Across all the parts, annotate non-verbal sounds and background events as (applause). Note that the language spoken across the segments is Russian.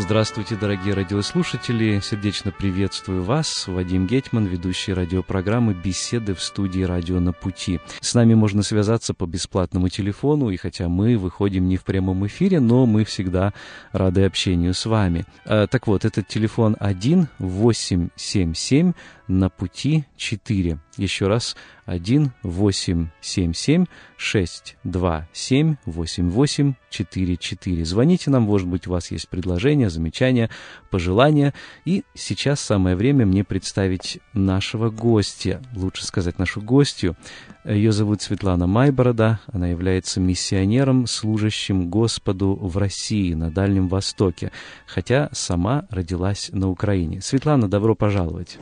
Здравствуйте, дорогие радиослушатели! Сердечно приветствую вас. Вадим Гетман, ведущий радиопрограммы «Беседы в студии «Радио на пути». С нами можно связаться по бесплатному телефону, и хотя мы выходим не в прямом эфире, но мы всегда рады общению с вами. А, так вот, этот телефон 1 877 на пути 4. Еще раз, 1 877 627 8844. Звоните нам, может быть, у вас есть предложения, замечания, пожелания. И сейчас самое время мне представить нашего гостя, лучше сказать, нашу гостью. Ее зовут Светлана Майборода, она является миссионером, служащим Господу в России, на Дальнем Востоке, хотя сама родилась на Украине. Светлана, добро пожаловать.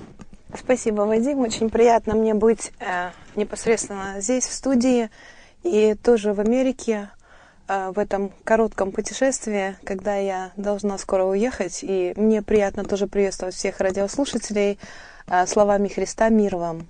Спасибо, Вадим. Очень приятно мне быть э, непосредственно здесь, в студии, и тоже в Америке, э, в этом коротком путешествии, когда я должна скоро уехать. И мне приятно тоже приветствовать всех радиослушателей э, словами Христа «Мир вам».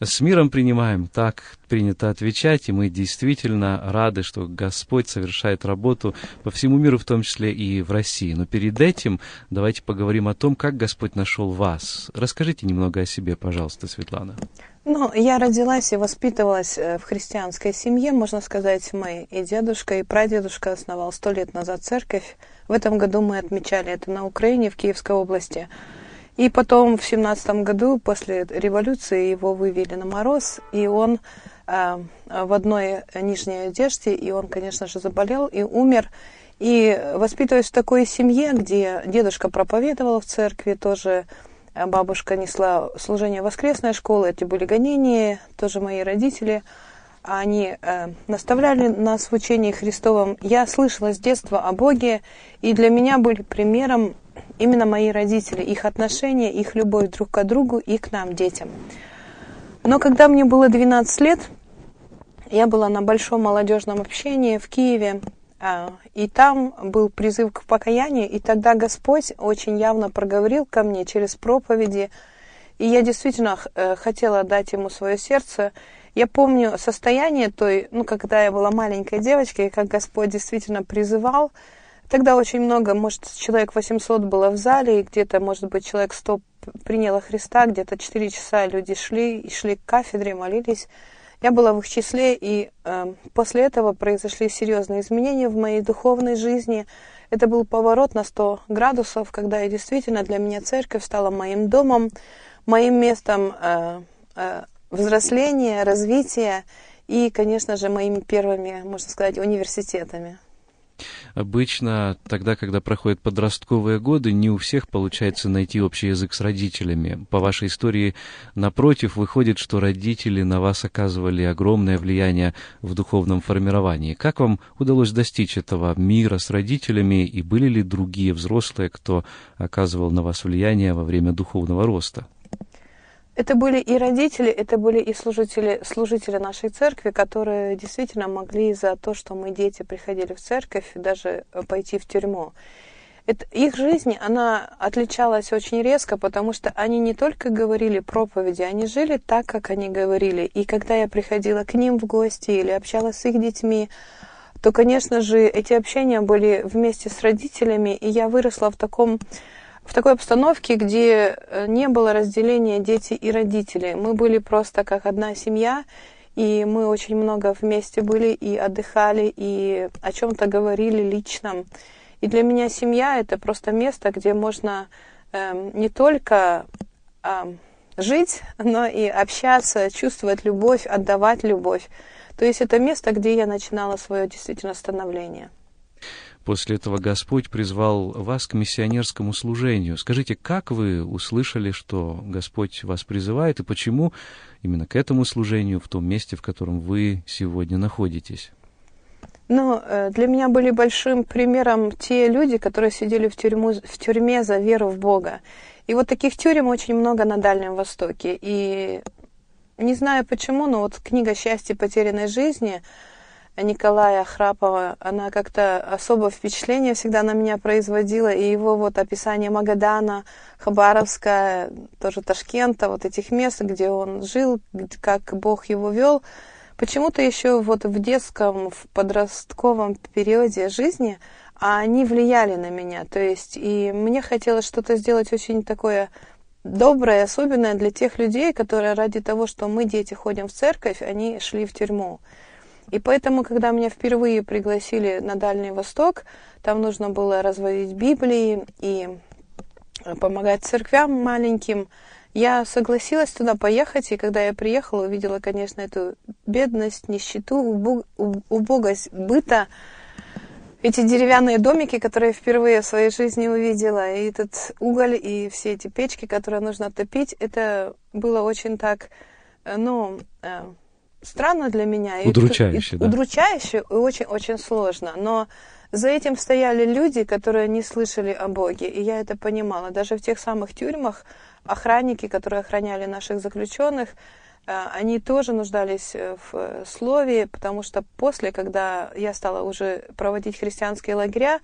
С миром принимаем, так принято отвечать, и мы действительно рады, что Господь совершает работу по всему миру, в том числе и в России. Но перед этим давайте поговорим о том, как Господь нашел вас. Расскажите немного о себе, пожалуйста, Светлана. Ну, я родилась и воспитывалась э, в христианской семье, можно сказать, мой и дедушка, и прадедушка основал сто лет назад церковь. В этом году мы отмечали это на Украине, в Киевской области. И потом в семнадцатом году, после революции, его вывели на мороз, и он э, в одной нижней одежде, и он, конечно же, заболел и умер. И воспитываясь в такой семье, где дедушка проповедовал в церкви, тоже э, бабушка несла служение воскресной школы, эти были гонения, тоже мои родители, они э, наставляли нас в учении Христовом. Я слышала с детства о Боге, и для меня были примером именно мои родители, их отношения, их любовь друг к другу и к нам, детям. Но когда мне было 12 лет, я была на большом молодежном общении в Киеве, а, и там был призыв к покаянию, и тогда Господь очень явно проговорил ко мне через проповеди, и я действительно э, хотела дать ему свое сердце. Я помню состояние той, ну, когда я была маленькой девочкой, как Господь действительно призывал, Тогда очень много, может, человек 800 было в зале, и где-то, может быть, человек 100 приняло Христа, где-то 4 часа люди шли и шли к кафедре, молились. Я была в их числе, и э, после этого произошли серьезные изменения в моей духовной жизни. Это был поворот на 100 градусов, когда я действительно для меня церковь стала моим домом, моим местом э, э, взросления, развития и, конечно же, моими первыми, можно сказать, университетами. Обычно тогда, когда проходят подростковые годы, не у всех получается найти общий язык с родителями. По вашей истории, напротив, выходит, что родители на вас оказывали огромное влияние в духовном формировании. Как вам удалось достичь этого мира с родителями, и были ли другие взрослые, кто оказывал на вас влияние во время духовного роста? Это были и родители, это были и служители, служители нашей церкви, которые действительно могли за то, что мы дети приходили в церковь, даже э, пойти в тюрьму. Это, их жизнь, она отличалась очень резко, потому что они не только говорили проповеди, они жили так, как они говорили. И когда я приходила к ним в гости или общалась с их детьми, то, конечно же, эти общения были вместе с родителями, и я выросла в таком в такой обстановке, где э, не было разделения дети и родители. Мы были просто как одна семья, и мы очень много вместе были и отдыхали, и о чем-то говорили личном. И для меня семья это просто место, где можно э, не только э, жить, (laughs) но и общаться, чувствовать любовь, отдавать любовь. То есть это место, где я начинала свое действительно становление. После этого Господь призвал вас к миссионерскому служению. Скажите, как вы услышали, что Господь вас призывает, и почему именно к этому служению в том месте, в котором вы сегодня находитесь? Ну, э, для меня были большим примером те люди, которые сидели в, тюрьму, в тюрьме за веру в Бога. И вот таких тюрем очень много на Дальнем Востоке. И не знаю почему, но вот книга «Счастье потерянной жизни» Николая Храпова, она как-то особо впечатление всегда на меня производила, и его вот описание Магадана, Хабаровска, тоже Ташкента, вот этих мест, где он жил, как Бог его вел, почему-то еще вот в детском, в подростковом периоде жизни они влияли на меня. То есть, и мне хотелось что-то сделать очень такое доброе, особенное для тех людей, которые ради того, что мы, дети, ходим в церковь, они шли в тюрьму. И поэтому, когда меня впервые пригласили на Дальний Восток, там нужно было разводить Библии и э, помогать церквям маленьким. Я согласилась туда поехать, и когда я приехала, увидела, конечно, эту бедность, нищету, убогость быта, эти деревянные домики, которые я впервые в своей жизни увидела, и этот уголь, и все эти печки, которые нужно топить, это было очень так, э, ну, э, странно для меня. Удручающе, и, да. Удручающе и очень-очень сложно. Но за этим стояли люди, которые не слышали о Боге, и я это понимала. Даже в тех самых тюрьмах охранники, которые охраняли наших заключенных, э, они тоже нуждались э, в слове, потому что после, когда я стала уже проводить христианские лагеря,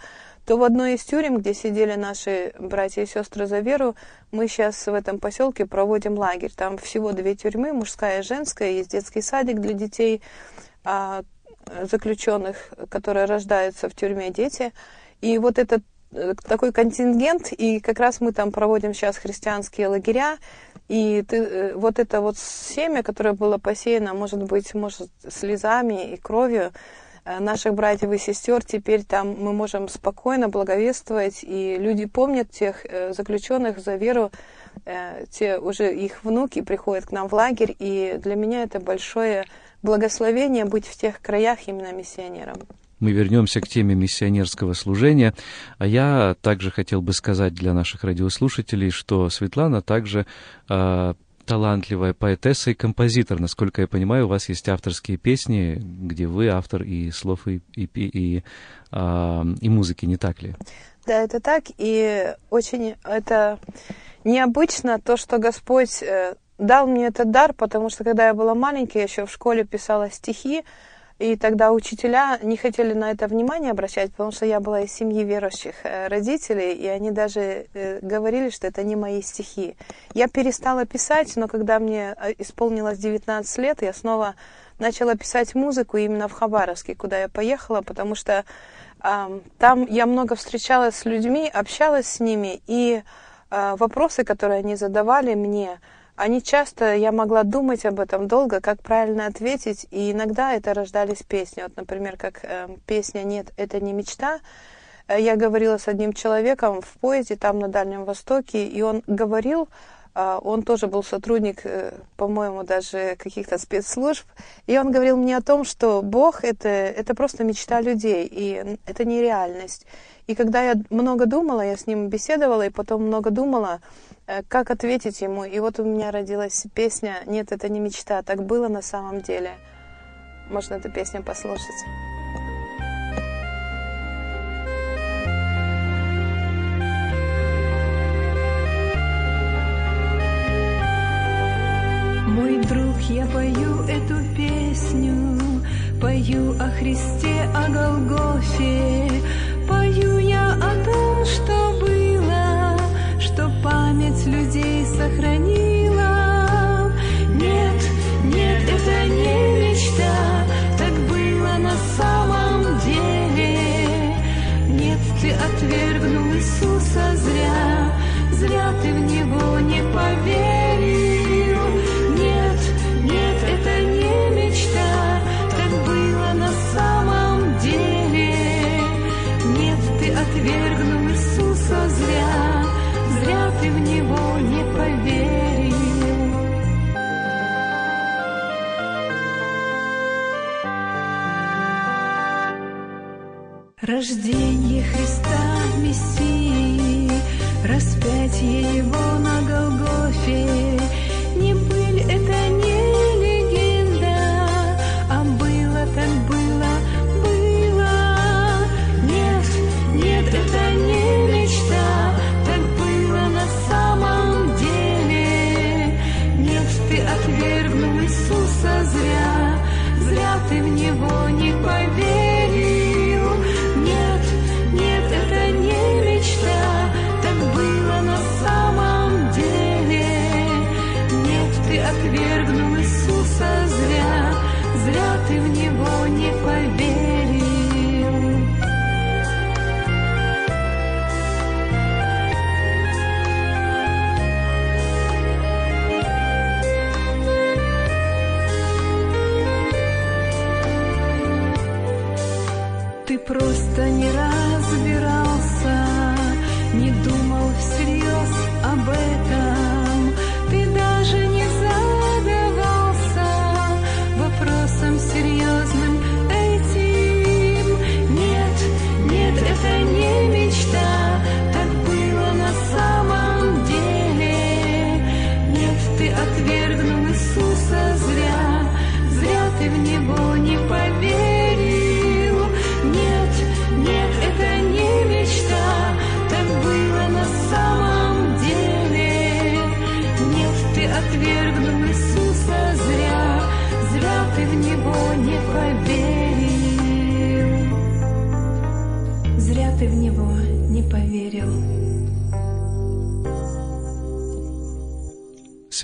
то в одной из тюрем, где сидели наши братья и сестры за веру, мы сейчас в этом поселке проводим лагерь. Там всего две тюрьмы, мужская и женская, есть детский садик для детей, а, заключенных, которые рождаются в тюрьме дети. И вот этот э, такой контингент, и как раз мы там проводим сейчас христианские лагеря, и ты, э, вот это вот семя, которое было посеяно, может быть, может, слезами и кровью, наших братьев и сестер, теперь там мы можем спокойно благовествовать, и люди помнят тех э, заключенных за веру, э, те уже их внуки приходят к нам в лагерь, и для меня это большое благословение быть в тех краях именно миссионером. Мы вернемся к теме миссионерского служения. А я также хотел бы сказать для наших радиослушателей, что Светлана также э, талантливая поэтесса и композитор. Насколько я понимаю, у вас есть авторские песни, где вы автор и слов, и, и, и, а, и музыки, не так ли? Да, это так. И очень это необычно то, что Господь э, дал мне этот дар, потому что когда я была маленькая, я еще в школе писала стихи, и тогда учителя не хотели на это внимание обращать, потому что я была из семьи верующих э, родителей, и они даже э, говорили, что это не мои стихи. Я перестала писать, но когда мне э, исполнилось 19 лет, я снова начала писать музыку именно в Хабаровске, куда я поехала, потому что э, там я много встречалась с людьми, общалась с ними, и э, вопросы, которые они задавали мне, они часто, я могла думать об этом долго, как правильно ответить, и иногда это рождались песни. Вот, например, как э, песня «Нет, это не мечта». Э, я говорила с одним человеком в поезде там на Дальнем Востоке, и он говорил, он тоже был сотрудник, э, по-моему, даже каких-то спецслужб, и он говорил мне о том, что Бог это, это просто мечта людей, и это не реальность. И когда я много думала, я с ним беседовала, и потом много думала, Э, как ответить ему. И вот у меня родилась песня «Нет, это не мечта, так было на самом деле». Можно эту песню послушать. Я пою эту песню, пою о Христе, о Голгофе, пою я о том, что было, что память людей сохранила. Распятие Его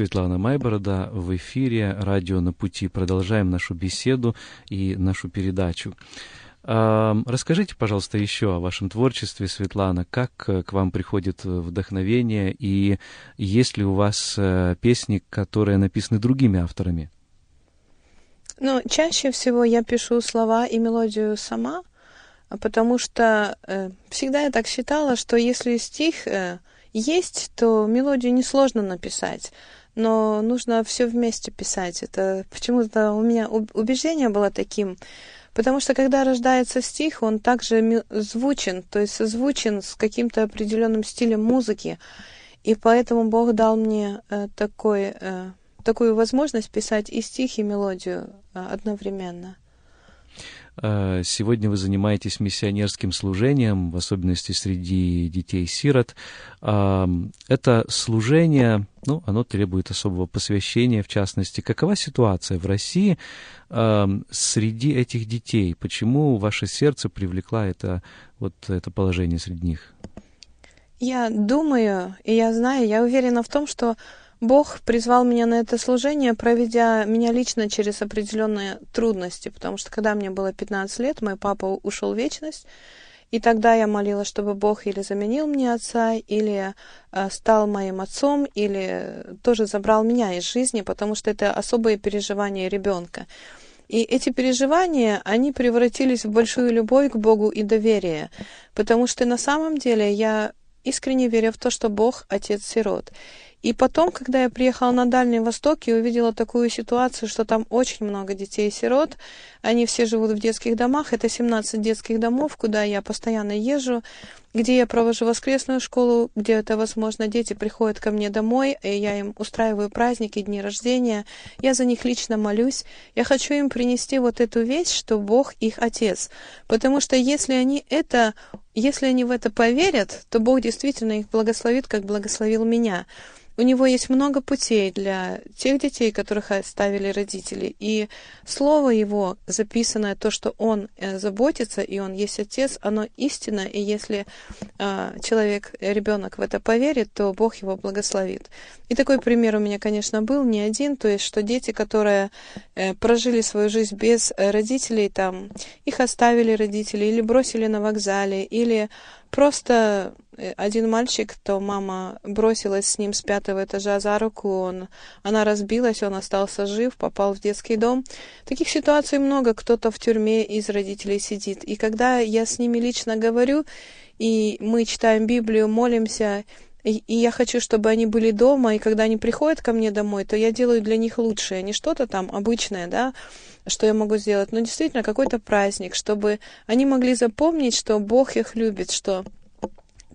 Светлана Майборода в эфире «Радио на пути». Продолжаем нашу беседу и нашу передачу. А, Расскажите, пожалуйста, еще о вашем творчестве, Светлана. Как э, к вам приходит вдохновение и есть ли у вас э, песни, которые написаны другими авторами? Ну, чаще всего я пишу слова и мелодию сама, потому что э, всегда я так считала, что если стих э, есть, то мелодию несложно написать, но нужно все вместе писать. Это почему-то у меня уб- убеждение было таким, потому что когда рождается стих, он также звучен, то есть созвучен с каким-то определенным стилем музыки, и поэтому Бог дал мне э, такой, э, такую возможность писать и стих, и мелодию э, одновременно. Э, Сегодня вы занимаетесь миссионерским служением, в особенности среди детей-сирот. Это служение, ну, оно требует особого посвящения, в частности. Какова ситуация в России среди этих детей? Почему ваше сердце привлекло это, вот это положение среди них? Я думаю, и я знаю, я уверена в том, что Бог призвал меня на это служение, проведя меня лично через определенные трудности, потому что когда мне было 15 лет, мой папа ушел в вечность, и тогда я молила, чтобы Бог или заменил мне отца, или э, стал моим отцом, или тоже забрал меня из жизни, потому что это особые переживания ребенка. И эти переживания, они превратились в большую любовь к Богу и доверие, потому что на самом деле я искренне верю в то, что Бог — отец сирот. И потом, когда я приехала на Дальний Восток и увидела такую ситуацию, что там очень много детей-сирот, они все живут в детских домах, это 17 детских домов, куда я постоянно езжу, где я провожу воскресную школу, где это возможно, дети приходят ко мне домой, и я им устраиваю праздники, дни рождения, я за них лично молюсь, я хочу им принести вот эту вещь, что Бог их Отец, потому что если они это, если они в это поверят, то Бог действительно их благословит, как благословил меня. У него есть много путей для тех детей, которых оставили родители. И слово его, записанное, то, что он э, заботится, и он есть отец, оно истинно. И если э, человек, ребенок в это поверит, то Бог его благословит. И такой пример у меня, конечно, был не один. То есть, что дети, которые э, прожили свою жизнь без родителей, там, их оставили родители, или бросили на вокзале, или просто один мальчик, то мама бросилась с ним с пятого этажа за руку, он, она разбилась, он остался жив, попал в детский дом. Таких ситуаций много, кто-то в тюрьме из родителей сидит. И когда я с ними лично говорю, и мы читаем Библию, молимся, и, и я хочу, чтобы они были дома, и когда они приходят ко мне домой, то я делаю для них лучшее, не что-то там обычное, да, что я могу сделать, но действительно какой-то праздник, чтобы они могли запомнить, что Бог их любит, что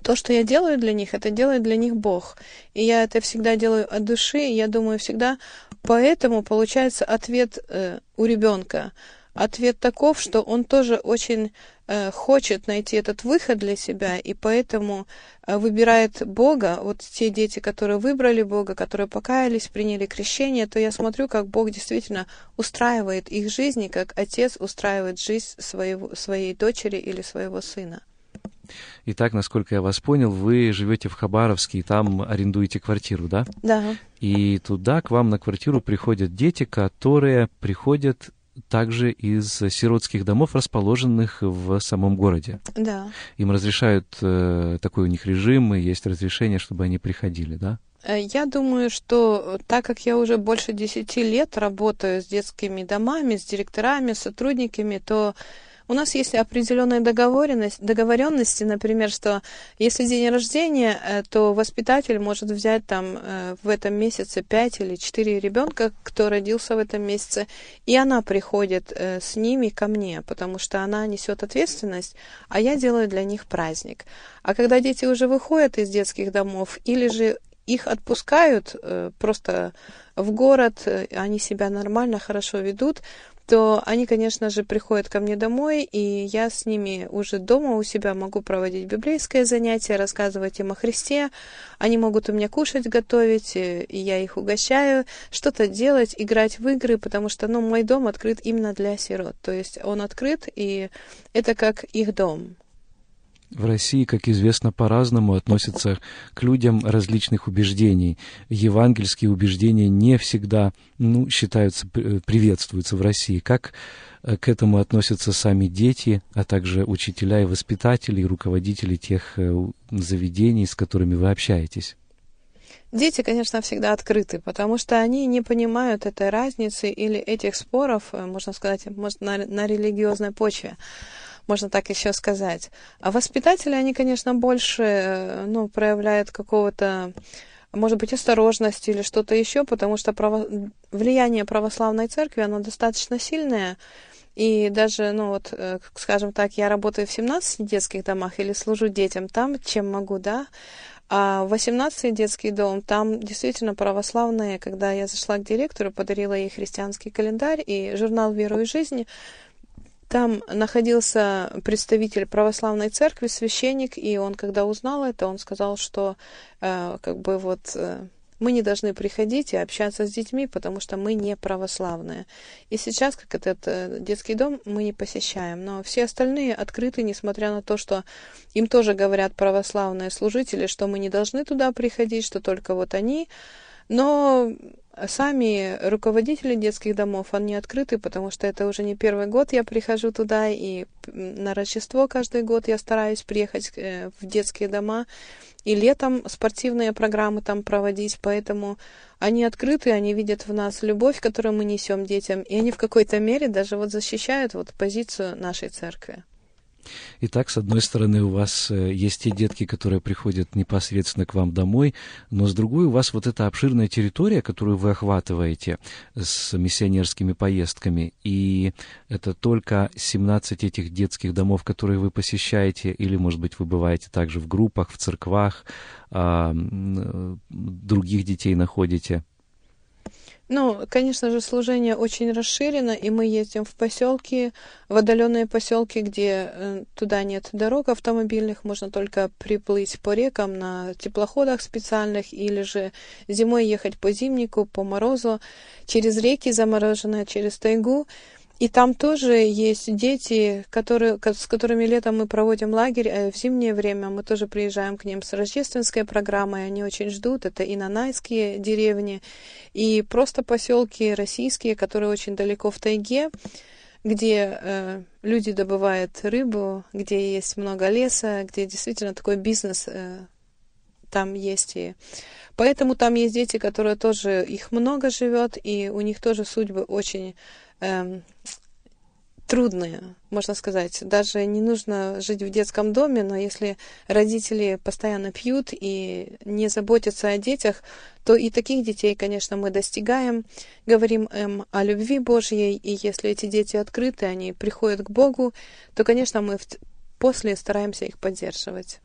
то, что я делаю для них, это делает для них Бог. И я это всегда делаю от души, и я думаю, всегда поэтому получается ответ э, у ребенка. Ответ таков, что он тоже очень э, хочет найти этот выход для себя, и поэтому э, выбирает Бога. Вот те дети, которые выбрали Бога, которые покаялись, приняли крещение, то я смотрю, как Бог действительно устраивает их жизни, как отец устраивает жизнь своего, своей дочери или своего сына. Итак, насколько я вас понял, вы живете в Хабаровске и там арендуете квартиру, да? Да. И туда к вам на квартиру приходят дети, которые приходят также из сиротских домов, расположенных в самом городе. Да. Им разрешают э, такой у них режим, и есть разрешение, чтобы они приходили, да? Э, Я думаю, что так как я уже больше десяти лет работаю с детскими домами, с директорами, с сотрудниками, то У нас есть определенная договоренность, договоренности, например, что если день рождения, э, то воспитатель может взять там э, в этом месяце пять или четыре ребенка, кто родился в этом месяце, и она приходит э, с ними ко мне, потому что она несет ответственность, а я делаю для них праздник. А когда дети уже выходят из детских домов или же их отпускают просто в город, они себя нормально, хорошо ведут, то они, конечно же, приходят ко мне домой, и я с ними уже дома у себя могу проводить библейское занятие, рассказывать им о Христе. Они могут у меня кушать, готовить, и я их угощаю, что-то делать, играть в игры, потому что, ну, мой дом открыт именно для сирот. То есть он открыт, и это как их дом. В России, как известно, по-разному относятся к людям различных убеждений. Евангельские убеждения не всегда ну, считаются, приветствуются в России. Как э, к этому относятся сами дети, а также учителя и воспитатели, и руководители тех э, заведений, с которыми вы общаетесь? Дети, конечно, всегда открыты, потому что они не понимают этой разницы или этих споров, э, можно сказать, на религиозной почве можно так еще сказать. А воспитатели, они, конечно, больше э, ну, проявляют какого-то может быть, осторожности или что-то еще, потому что право... влияние православной церкви, оно достаточно сильное, и даже, ну вот, э, скажем так, я работаю в 17 детских домах или служу детям там, чем могу, да, а в 18 детский дом, там действительно православные, когда я зашла к директору, подарила ей христианский календарь и журнал «Веру и жизнь», там находился представитель православной церкви, священник, и он, когда узнал это, он сказал, что э, как бы вот э, мы не должны приходить и общаться с детьми, потому что мы не православные. И сейчас, как этот э, детский дом, мы не посещаем. Но все остальные открыты, несмотря на то, что им тоже говорят православные служители, что мы не должны туда приходить, что только вот они. Но Сами руководители детских домов, они открыты, потому что это уже не первый год я прихожу туда, и на Рождество каждый год я стараюсь приехать э, в детские дома, и летом спортивные программы там проводить, поэтому они открыты, они видят в нас любовь, которую мы несем детям, и они в какой-то мере даже вот защищают вот позицию нашей церкви. Итак, с одной стороны, у вас э, есть те детки, которые приходят непосредственно к вам домой, но с другой у вас вот эта обширная территория, которую вы охватываете с миссионерскими поездками, и это только 17 этих детских домов, которые вы посещаете, или, может быть, вы бываете также в группах, в церквах, а, э, других детей находите – ну, конечно же, служение очень расширено, и мы ездим в поселки, в отдаленные поселки, где э, туда нет дорог автомобильных, можно только приплыть по рекам на теплоходах специальных, или же зимой ехать по зимнику, по морозу, через реки замороженные, через тайгу. И там тоже есть дети, которые, с которыми летом мы проводим лагерь, а в зимнее время мы тоже приезжаем к ним с рождественской программой, они очень ждут. Это и нанайские деревни, и просто поселки российские, которые очень далеко в тайге, где э, люди добывают рыбу, где есть много леса, где действительно такой бизнес э, там есть и Поэтому там есть дети, которые тоже, их много живет, и у них тоже судьбы очень трудные, можно сказать. Даже не нужно жить в детском доме, но если родители постоянно пьют и не заботятся о детях, то и таких детей, конечно, мы достигаем, говорим им о любви Божьей, и если эти дети открыты, они приходят к Богу, то, конечно, мы после стараемся их поддерживать.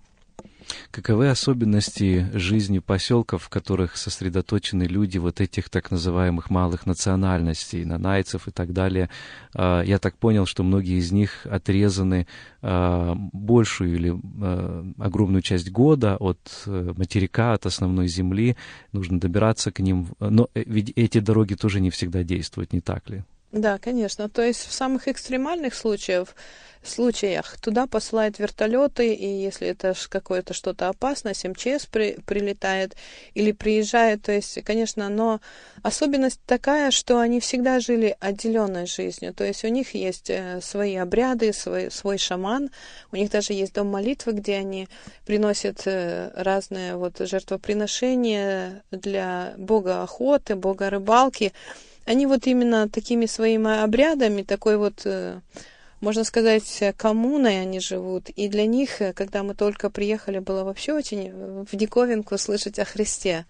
Каковы особенности жизни поселков, в которых сосредоточены люди вот этих так называемых малых национальностей, нанайцев и так далее? А, я так понял, что многие из них отрезаны а, большую или а, огромную часть года от э, материка, от основной земли. Нужно добираться к ним. Но э, ведь эти дороги тоже не всегда действуют, не так ли? Да, конечно. То есть в самых экстремальных случаях случаях туда посылают вертолеты, и если это какое-то что-то опасное, МЧС при, прилетает или приезжает, то есть, конечно, но особенность такая, что они всегда жили отделенной жизнью, то есть у них есть э, свои обряды, свой, свой шаман, у них даже есть дом молитвы, где они приносят э, разные вот жертвоприношения для бога охоты, бога рыбалки, они вот именно такими своими обрядами, такой вот э, можно сказать, коммуной они живут. И для них, когда мы только приехали, было вообще очень в диковинку слышать о Христе.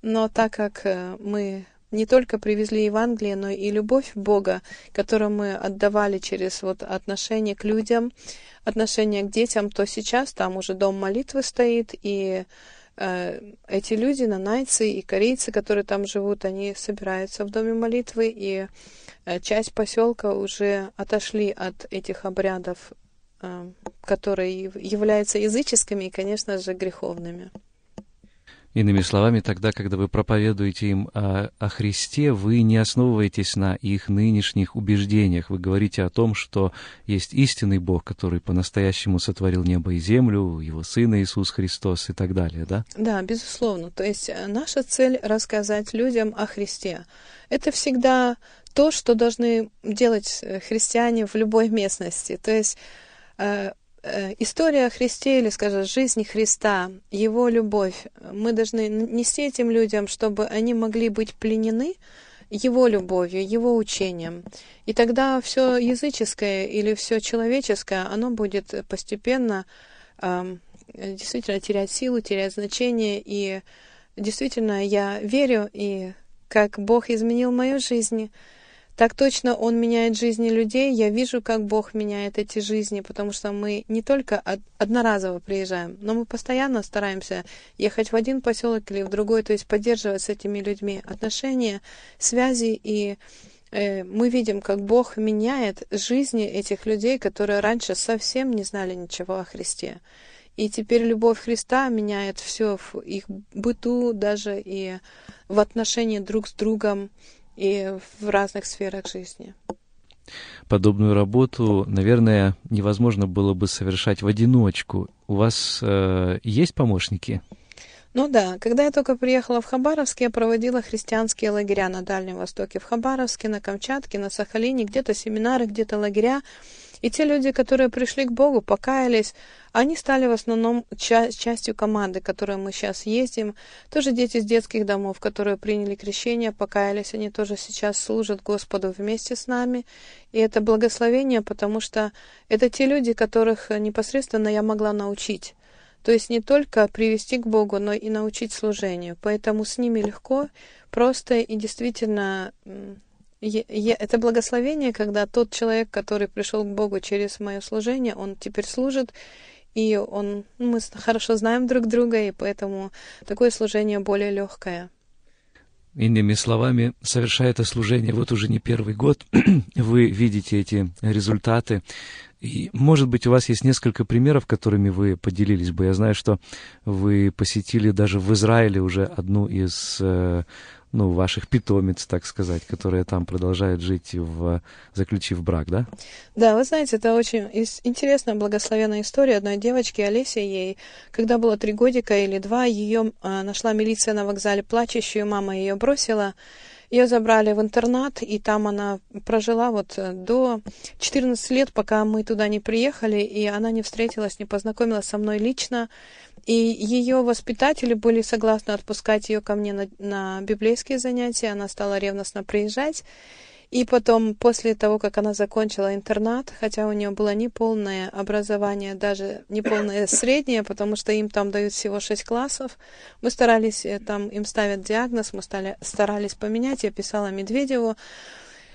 Но так как мы не только привезли Евангелие, но и любовь Бога, которую мы отдавали через вот отношение к людям, отношение к детям, то сейчас там уже дом молитвы стоит, и э, эти люди, нанайцы и корейцы, которые там живут, они собираются в доме молитвы, и э, часть поселка уже отошли от этих обрядов, э, которые являются языческими и, конечно же, греховными. Иными словами, тогда, когда вы проповедуете им о, о Христе, вы не основываетесь на их нынешних убеждениях. Вы говорите о том, что есть истинный Бог, который по-настоящему сотворил небо и землю, Его Сына Иисус Христос и так далее, да? Да, безусловно. То есть э, наша цель — рассказать людям о Христе. Это всегда то, что должны делать э, христиане в любой местности. То есть э, история о Христе или, скажем, жизни Христа, Его любовь, мы должны нести этим людям, чтобы они могли быть пленены Его любовью, Его учением. И тогда все языческое или все человеческое, оно будет постепенно э, действительно терять силу, терять значение. И действительно я верю, и как Бог изменил мою жизнь, так точно Он меняет жизни людей. Я вижу, как Бог меняет эти жизни, потому что мы не только одноразово приезжаем, но мы постоянно стараемся ехать в один поселок или в другой, то есть поддерживать с этими людьми отношения, связи и э, мы видим, как Бог меняет жизни этих людей, которые раньше совсем не знали ничего о Христе. И теперь любовь Христа меняет все в их быту, даже и в отношении друг с другом и в разных сферах жизни. Подобную работу, наверное, невозможно было бы совершать в одиночку. У вас э, есть помощники? Ну да, когда я только приехала в Хабаровск, я проводила христианские лагеря на Дальнем Востоке, в Хабаровске, на Камчатке, на Сахалине, где-то семинары, где-то лагеря. И те люди, которые пришли к Богу, покаялись, они стали в основном ча- частью команды, которой мы сейчас ездим. Тоже дети из детских домов, которые приняли крещение, покаялись, они тоже сейчас служат Господу вместе с нами. И это благословение, потому что это те люди, которых непосредственно я могла научить. То есть не только привести к Богу, но и научить служению. Поэтому с ними легко, просто и действительно это благословение, когда тот человек, который пришел к Богу через мое служение, он теперь служит, и он, ну, мы хорошо знаем друг друга, и поэтому такое служение более легкое. Иными словами, совершая это служение вот уже не первый год, (clears throat) вы видите эти результаты. И, может быть, у вас есть несколько примеров, которыми вы поделились бы. Я знаю, что вы посетили даже в Израиле уже одну из э, ну, ваших питомец, так сказать, которые там продолжают жить, в, заключив брак, да? Да, вы знаете, это очень интересная, благословенная история одной девочки, Олеси, ей, когда было три годика или два, ее а, нашла милиция на вокзале плачущую, мама ее бросила, ее забрали в интернат, и там она прожила вот э, до 14 лет, пока мы туда не приехали, и она не встретилась, не познакомилась со мной лично. И ее воспитатели были согласны отпускать ее ко мне на, на библейские занятия. Она стала ревностно приезжать. И потом, после того, как она закончила интернат, хотя у нее было неполное образование, даже неполное (laughs) среднее, потому что им там дают всего шесть классов, мы старались, э, там им ставят диагноз, мы стали, старались поменять, я писала Медведеву,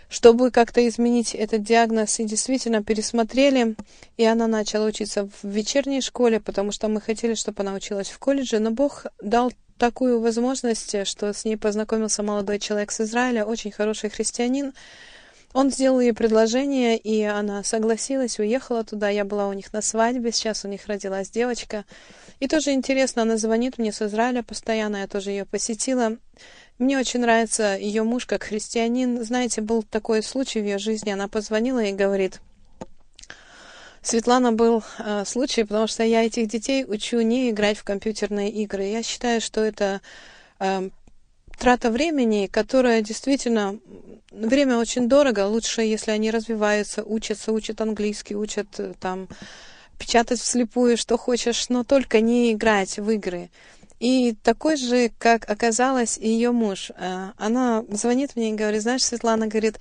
чтобы как-то изменить этот диагноз, и действительно пересмотрели, и она начала учиться в вечерней школе, потому что мы хотели, чтобы она училась в колледже, но Бог дал такую возможность, что с ней познакомился молодой человек с Израиля, очень хороший христианин. Он сделал ей предложение, и она согласилась, уехала туда. Я была у них на свадьбе, сейчас у них родилась девочка. И тоже интересно, она звонит мне с Израиля постоянно, я тоже ее посетила. Мне очень нравится ее муж как христианин. Знаете, был такой случай в ее жизни, она позвонила и говорит, Светлана был э, случай, потому что я этих детей учу не играть в компьютерные игры. Я считаю, что это э, трата времени, которая действительно время очень дорого. Лучше, если они развиваются, учатся, учат английский, учат э, там печатать вслепую, что хочешь, но только не играть в игры. И такой же, как оказалось, ее муж. Э, она звонит мне и говорит, знаешь, Светлана, говорит,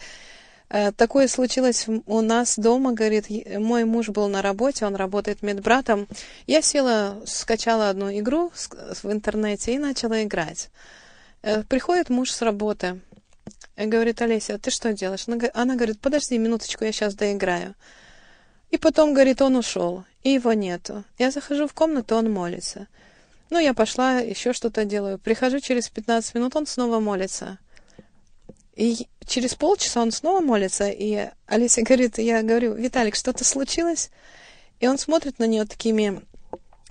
Э, такое случилось у нас дома, говорит, мой муж был на работе, он работает медбратом. Я села, скачала одну игру в интернете и начала играть. Э, приходит муж с работы, говорит, Олеся, ты что делаешь? Она говорит, подожди минуточку, я сейчас доиграю. И потом, говорит, он ушел, и его нету. Я захожу в комнату, он молится. Ну, я пошла, еще что-то делаю. Прихожу через 15 минут, он снова молится. И через полчаса он снова молится, и Алисия говорит, я говорю, Виталик, что-то случилось? И он смотрит на нее такими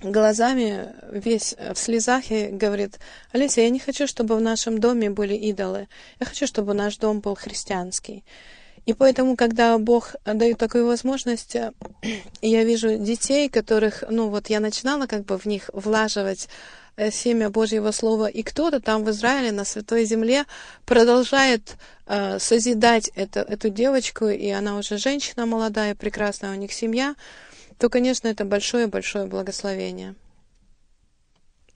глазами, весь в слезах, и говорит, Алисия, я не хочу, чтобы в нашем доме были идолы. Я хочу, чтобы наш дом был христианский. И поэтому, когда Бог дает такую возможность, (clears throat) я вижу детей, которых, ну вот я начинала как бы в них влаживать Э, семя Божьего Слова, и кто-то там в Израиле, на Святой Земле, продолжает э, созидать это, эту девочку, и она уже женщина молодая, прекрасная у них семья, то, конечно, это большое-большое благословение.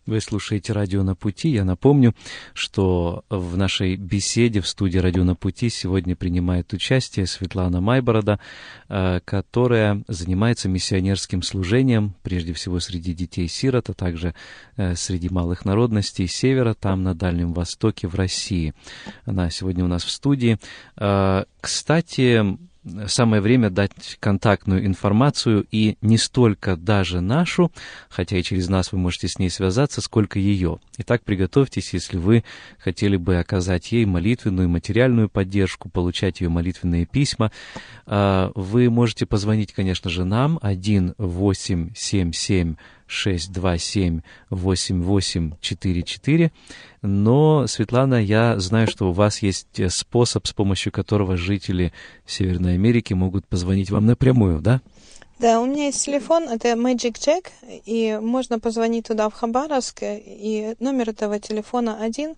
Вы слушаете «Радио на пути». Я напомню, что в нашей беседе в студии «Радио на пути» сегодня принимает участие Светлана Майборода, э, которая занимается миссионерским служением, прежде всего среди детей-сирот, а также э, среди малых народностей севера, там на Дальнем Востоке, в России. Она сегодня у нас в студии. Э, кстати, самое время дать контактную информацию и не столько даже нашу, хотя и через нас вы можете с ней связаться, сколько ее. Итак, приготовьтесь, если вы хотели бы оказать ей молитвенную, материальную поддержку, получать ее молитвенные письма. А, вы можете позвонить, конечно же, нам 1 877 627 8844. Но, Светлана, я знаю, что у вас есть способ, с помощью которого жители Северной Америки могут позвонить вам напрямую, да? Да, у меня есть телефон, это Magic Jack, и можно позвонить туда в Хабаровск, и номер этого телефона 1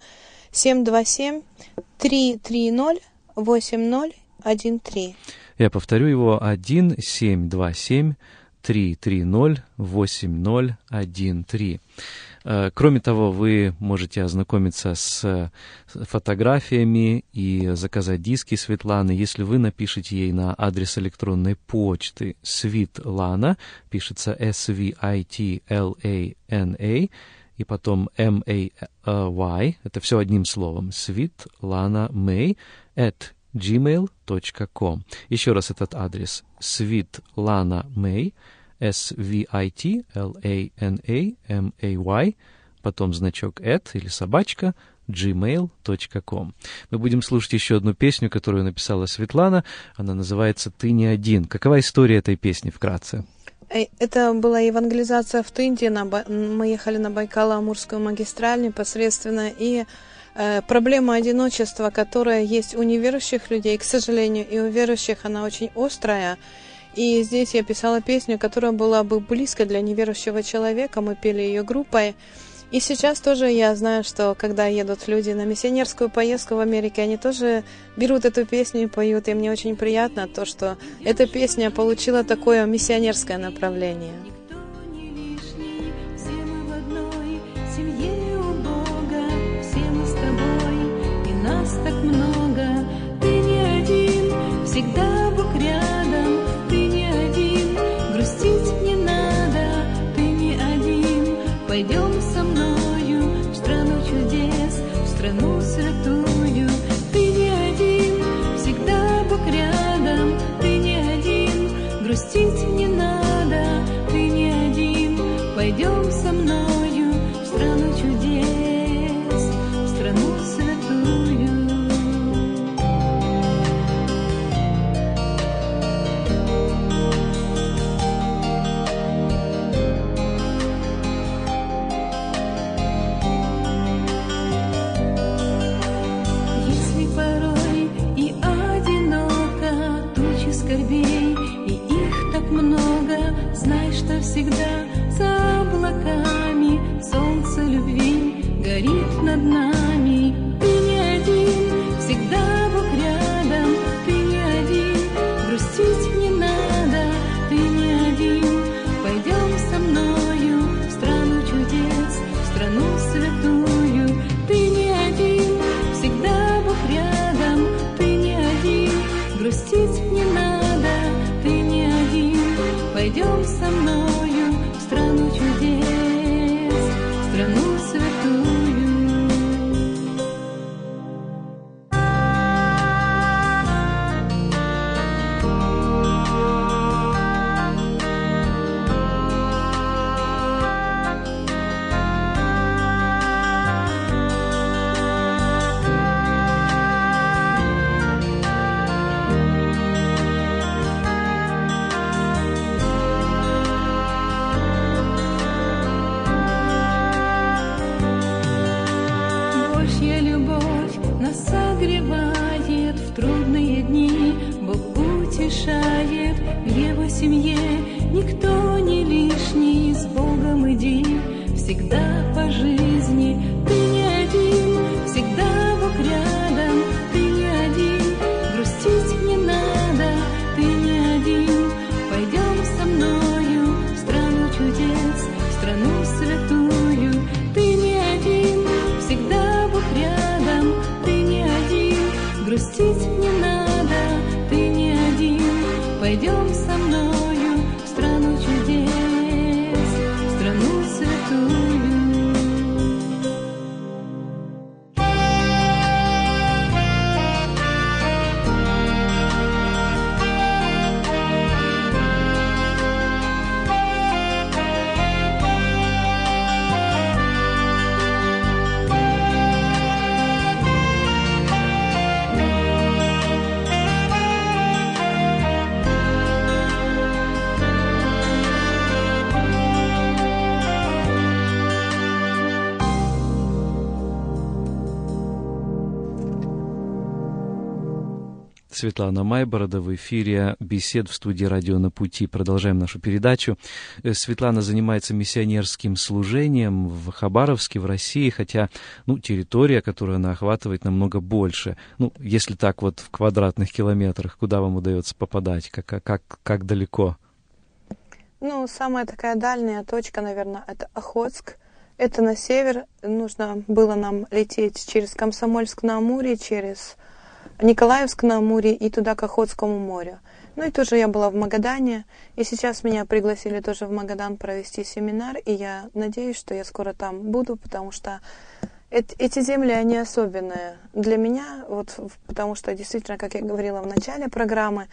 727 330 8013. Я повторю его 1 727 330-8013. Э, кроме того, вы можете ознакомиться с фотографиями и заказать диски Светланы, если вы напишите ей на адрес электронной почты Светлана, пишется S-V-I-T-L-A-N-A, и потом M-A-Y, это все одним словом, Светлана Мэй, at gmail.com. Еще раз этот адрес Мэй, S-V-I-T-L-A-N-A-M-A-Y, потом значок at или собачка, gmail.com. Мы будем слушать еще одну песню, которую написала Светлана. Она называется «Ты не один». Какова история этой песни вкратце? Это была евангелизация в Тынде. Мы ехали на Байкало-Амурскую магистраль непосредственно, и проблема одиночества, которая есть у неверующих людей, к сожалению, и у верующих она очень острая. И здесь я писала песню, которая была бы близко для неверующего человека. Мы пели ее группой. И сейчас тоже я знаю, что когда едут люди на миссионерскую поездку в Америке, они тоже берут эту песню и поют. И мне очень приятно то, что эта песня получила такое миссионерское направление. Всегда Бог рядом, ты не один, грустить не надо, ты не один. Пойдем со мною в страну чудес, в страну святую, ты не один, всегда Бог рядом, ты не один, грустить не надо, ты не один. Пойдем со мною всегда по жизни. Светлана Майборода в эфире бесед в студии «Радио на пути». Продолжаем нашу передачу. Э, Светлана занимается миссионерским служением в Хабаровске, в России, хотя ну, территория, которую она охватывает, намного больше. Ну, если так вот в квадратных километрах, куда вам удается попадать, как, как, как далеко? Ну, самая такая дальняя точка, наверное, это Охотск. Это на север. Нужно было нам лететь через Комсомольск-на-Амуре, через Николаевск-на-Амуре и туда к Охотскому морю. Ну и тоже я была в Магадане, и сейчас меня пригласили тоже в Магадан провести семинар, и я надеюсь, что я скоро там буду, потому что эт- эти земли, они особенные для меня, вот, потому что действительно, как я говорила в начале программы,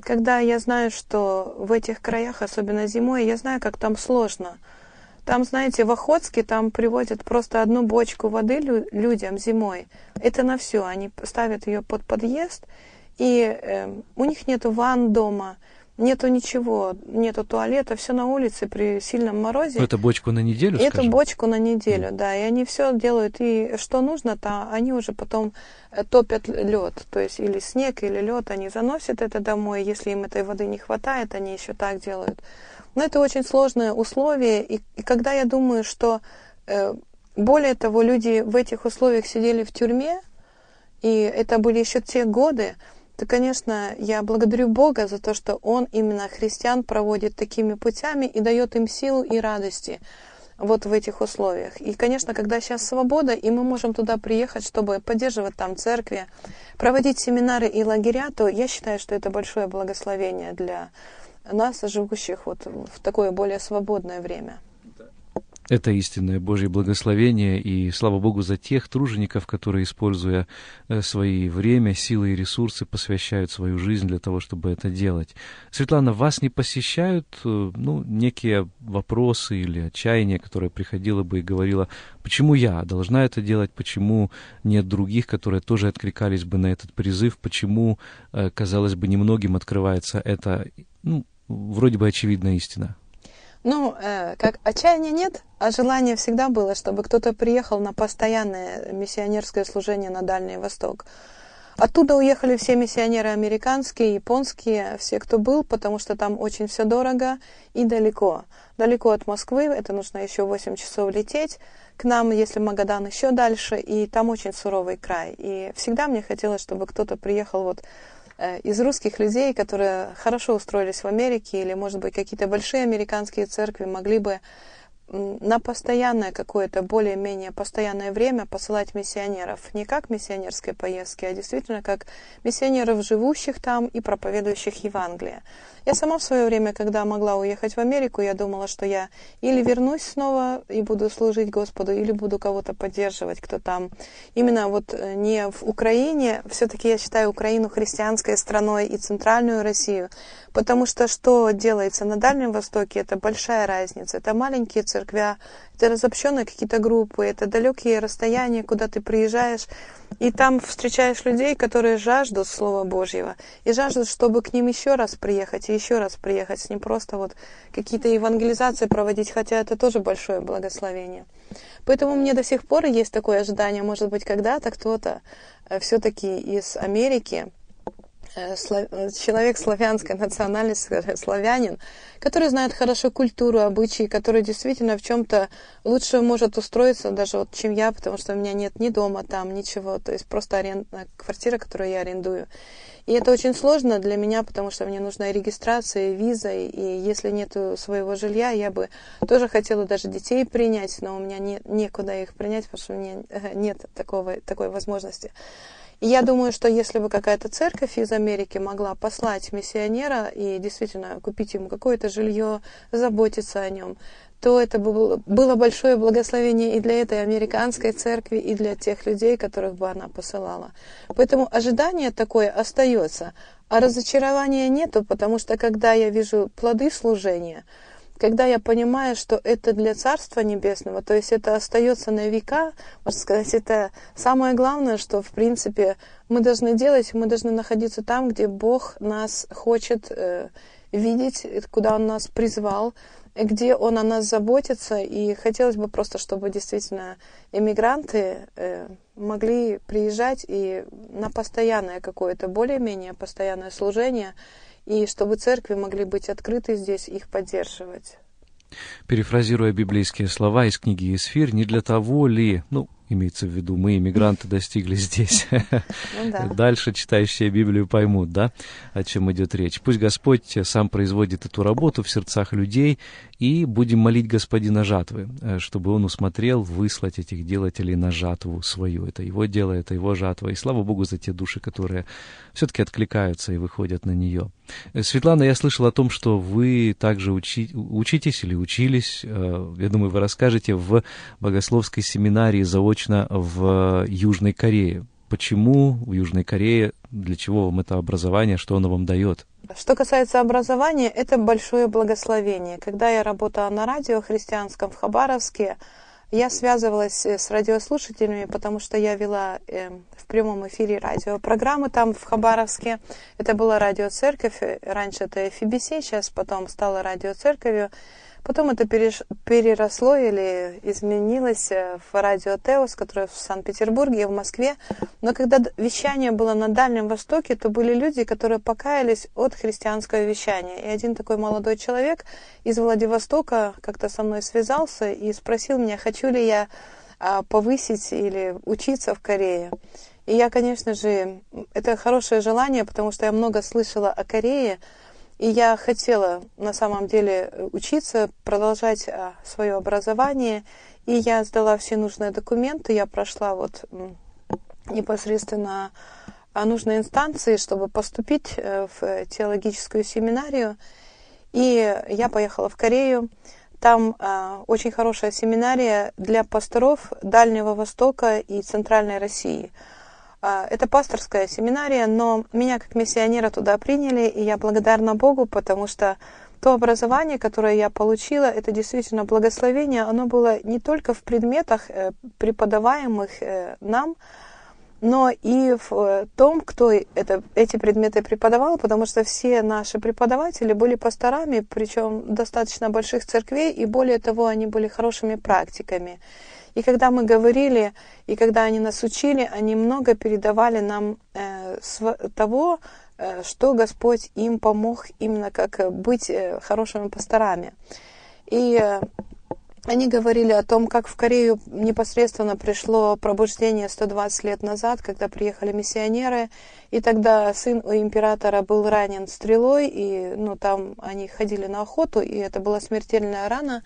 когда я знаю, что в этих краях, особенно зимой, я знаю, как там сложно. Там, знаете, в Охотске там привозят просто одну бочку воды лю- людям зимой. Это на все. Они ставят ее под подъезд, и э, у них нету ванн дома, нету ничего, нету туалета, все на улице при сильном морозе. Это бочку на неделю, скажем? бочку на неделю, да, и они все делают, и что нужно, то они уже потом э, топят лед, то есть или снег, или лед, они заносят это домой, если им этой воды не хватает, они еще так делают. Но это очень сложные условия, и, и когда я думаю, что э, более того, люди в этих условиях сидели в тюрьме, и это были еще те годы, то, конечно, я благодарю Бога за то, что Он именно христиан проводит такими путями и дает им силу и радости вот в этих условиях. И, конечно, когда сейчас свобода, и мы можем туда приехать, чтобы поддерживать там церкви, проводить семинары и лагеря, то я считаю, что это большое благословение для нас, живущих вот в такое более свободное время. Это истинное Божье благословение, и слава Богу за тех тружеников, которые, используя э, свои время, силы и ресурсы, посвящают свою жизнь для того, чтобы это делать. Светлана, вас не посещают э, ну, некие вопросы или отчаяния, которое приходило бы и говорило, почему я должна это делать, почему нет других, которые тоже откликались бы на этот призыв, почему, э, казалось бы, немногим открывается эта, ну, вроде бы очевидная истина. Ну, э, как отчаяния нет, а желание всегда было, чтобы кто-то приехал на постоянное миссионерское служение на Дальний Восток. Оттуда уехали все миссионеры американские, японские, все, кто был, потому что там очень все дорого и далеко. Далеко от Москвы, это нужно еще 8 часов лететь. К нам, если Магадан, еще дальше, и там очень суровый край. И всегда мне хотелось, чтобы кто-то приехал вот из русских людей, которые хорошо устроились в Америке, или, может быть, какие-то большие американские церкви могли бы на постоянное какое-то более-менее постоянное время посылать миссионеров. Не как миссионерской поездки, а действительно как миссионеров, живущих там и проповедующих Евангелие. Я сама в свое время, когда могла уехать в Америку, я думала, что я или вернусь снова и буду служить Господу, или буду кого-то поддерживать, кто там. Именно вот э, не в Украине, все-таки я считаю Украину христианской страной и центральную Россию, потому что что делается на Дальнем Востоке, это большая разница. Это маленькие церквя, это разобщенные какие-то группы, это далекие расстояния, куда ты приезжаешь, и там встречаешь людей, которые жаждут Слова Божьего, и жаждут, чтобы к ним еще раз приехать, и еще раз приехать, не просто вот какие-то евангелизации проводить, хотя это тоже большое благословение. Поэтому мне до сих пор есть такое ожидание, может быть, когда-то кто-то все-таки из Америки, э, э, человек славянской национальности, скажем, славянин, который знает хорошо культуру, обычаи, который действительно в чем-то лучше может устроиться даже вот, чем я, потому что у меня нет ни дома там, ничего, то есть просто арендная квартира, которую я арендую. И это очень сложно для меня, потому что мне нужна регистрация, виза, и если нет своего жилья, я бы тоже хотела даже детей принять, но у меня не, некуда их принять, потому что у меня э, нет такого, такой возможности. Я думаю, что если бы какая-то церковь из Америки могла послать миссионера и действительно купить ему какое-то жилье, заботиться о нем, то это было большое благословение и для этой американской церкви, и для тех людей, которых бы она посылала. Поэтому ожидание такое остается, а разочарования нету, потому что когда я вижу плоды служения, когда я понимаю, что это для Царства Небесного, то есть это остается на века, можно сказать, это самое главное, что, в принципе, мы должны делать, мы должны находиться там, где Бог нас хочет э, видеть, куда Он нас призвал, где Он о нас заботится, и хотелось бы просто, чтобы действительно эмигранты э, могли приезжать и на постоянное какое-то, более-менее постоянное служение, и чтобы церкви могли быть открыты здесь, их поддерживать. Перефразируя библейские слова из книги «Исфир», не для того ли, ну, имеется в виду, мы, иммигранты, достигли здесь. (laughs) Ну, да. Дальше читающие Библию поймут, да, о чем идет речь. Пусть Господь сам производит эту работу в сердцах людей, и будем молить Господина жатвы, э, чтобы Он усмотрел выслать этих делателей на жатву свою. Это Его дело, это Его жатва. И слава Богу за те души, которые все-таки откликаются и выходят на нее. Э, Светлана, я слышал о том, что вы также учи, учитесь или учились, э, я думаю, вы расскажете, в богословской семинарии заочно в Южной Корее. Почему в Южной Корее, для чего вам это образование, что оно вам дает? Что касается образования, это большое благословение. Когда я работала на радио христианском в Хабаровске, я связывалась с радиослушателями, потому что я вела э, в прямом эфире радиопрограммы там в Хабаровске. Это была радиоцерковь, раньше это FBC, сейчас потом стала радиоцерковью. Потом это переросло или изменилось в радио Теос, которое в Санкт-Петербурге и в Москве. Но когда вещание было на Дальнем Востоке, то были люди, которые покаялись от христианского вещания. И один такой молодой человек из Владивостока как-то со мной связался и спросил меня, хочу ли я повысить или учиться в Корее. И я, конечно же, это хорошее желание, потому что я много слышала о Корее, и я хотела на самом деле учиться, продолжать а, свое образование. И я сдала все нужные документы, я прошла вот непосредственно а, нужные инстанции, чтобы поступить э, в теологическую семинарию. И я поехала в Корею. Там э, очень хорошая семинария для пасторов Дальнего Востока и Центральной России – это пасторская семинария, но меня как миссионера туда приняли, и я благодарна Богу, потому что то образование, которое я получила, это действительно благословение, оно было не только в предметах, э, преподаваемых э, нам, но и в том, кто это, эти предметы преподавал, потому что все наши преподаватели были пасторами, причем достаточно больших церквей, и более того, они были хорошими практиками. И когда мы говорили, и когда они нас учили, они много передавали нам э, того, э, что Господь им помог именно как быть э, хорошими пасторами. И э, они говорили о том, как в Корею непосредственно пришло пробуждение 120 лет назад, когда приехали миссионеры, и тогда сын у императора был ранен стрелой, и ну, там они ходили на охоту, и это была смертельная рана.